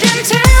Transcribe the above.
Somebody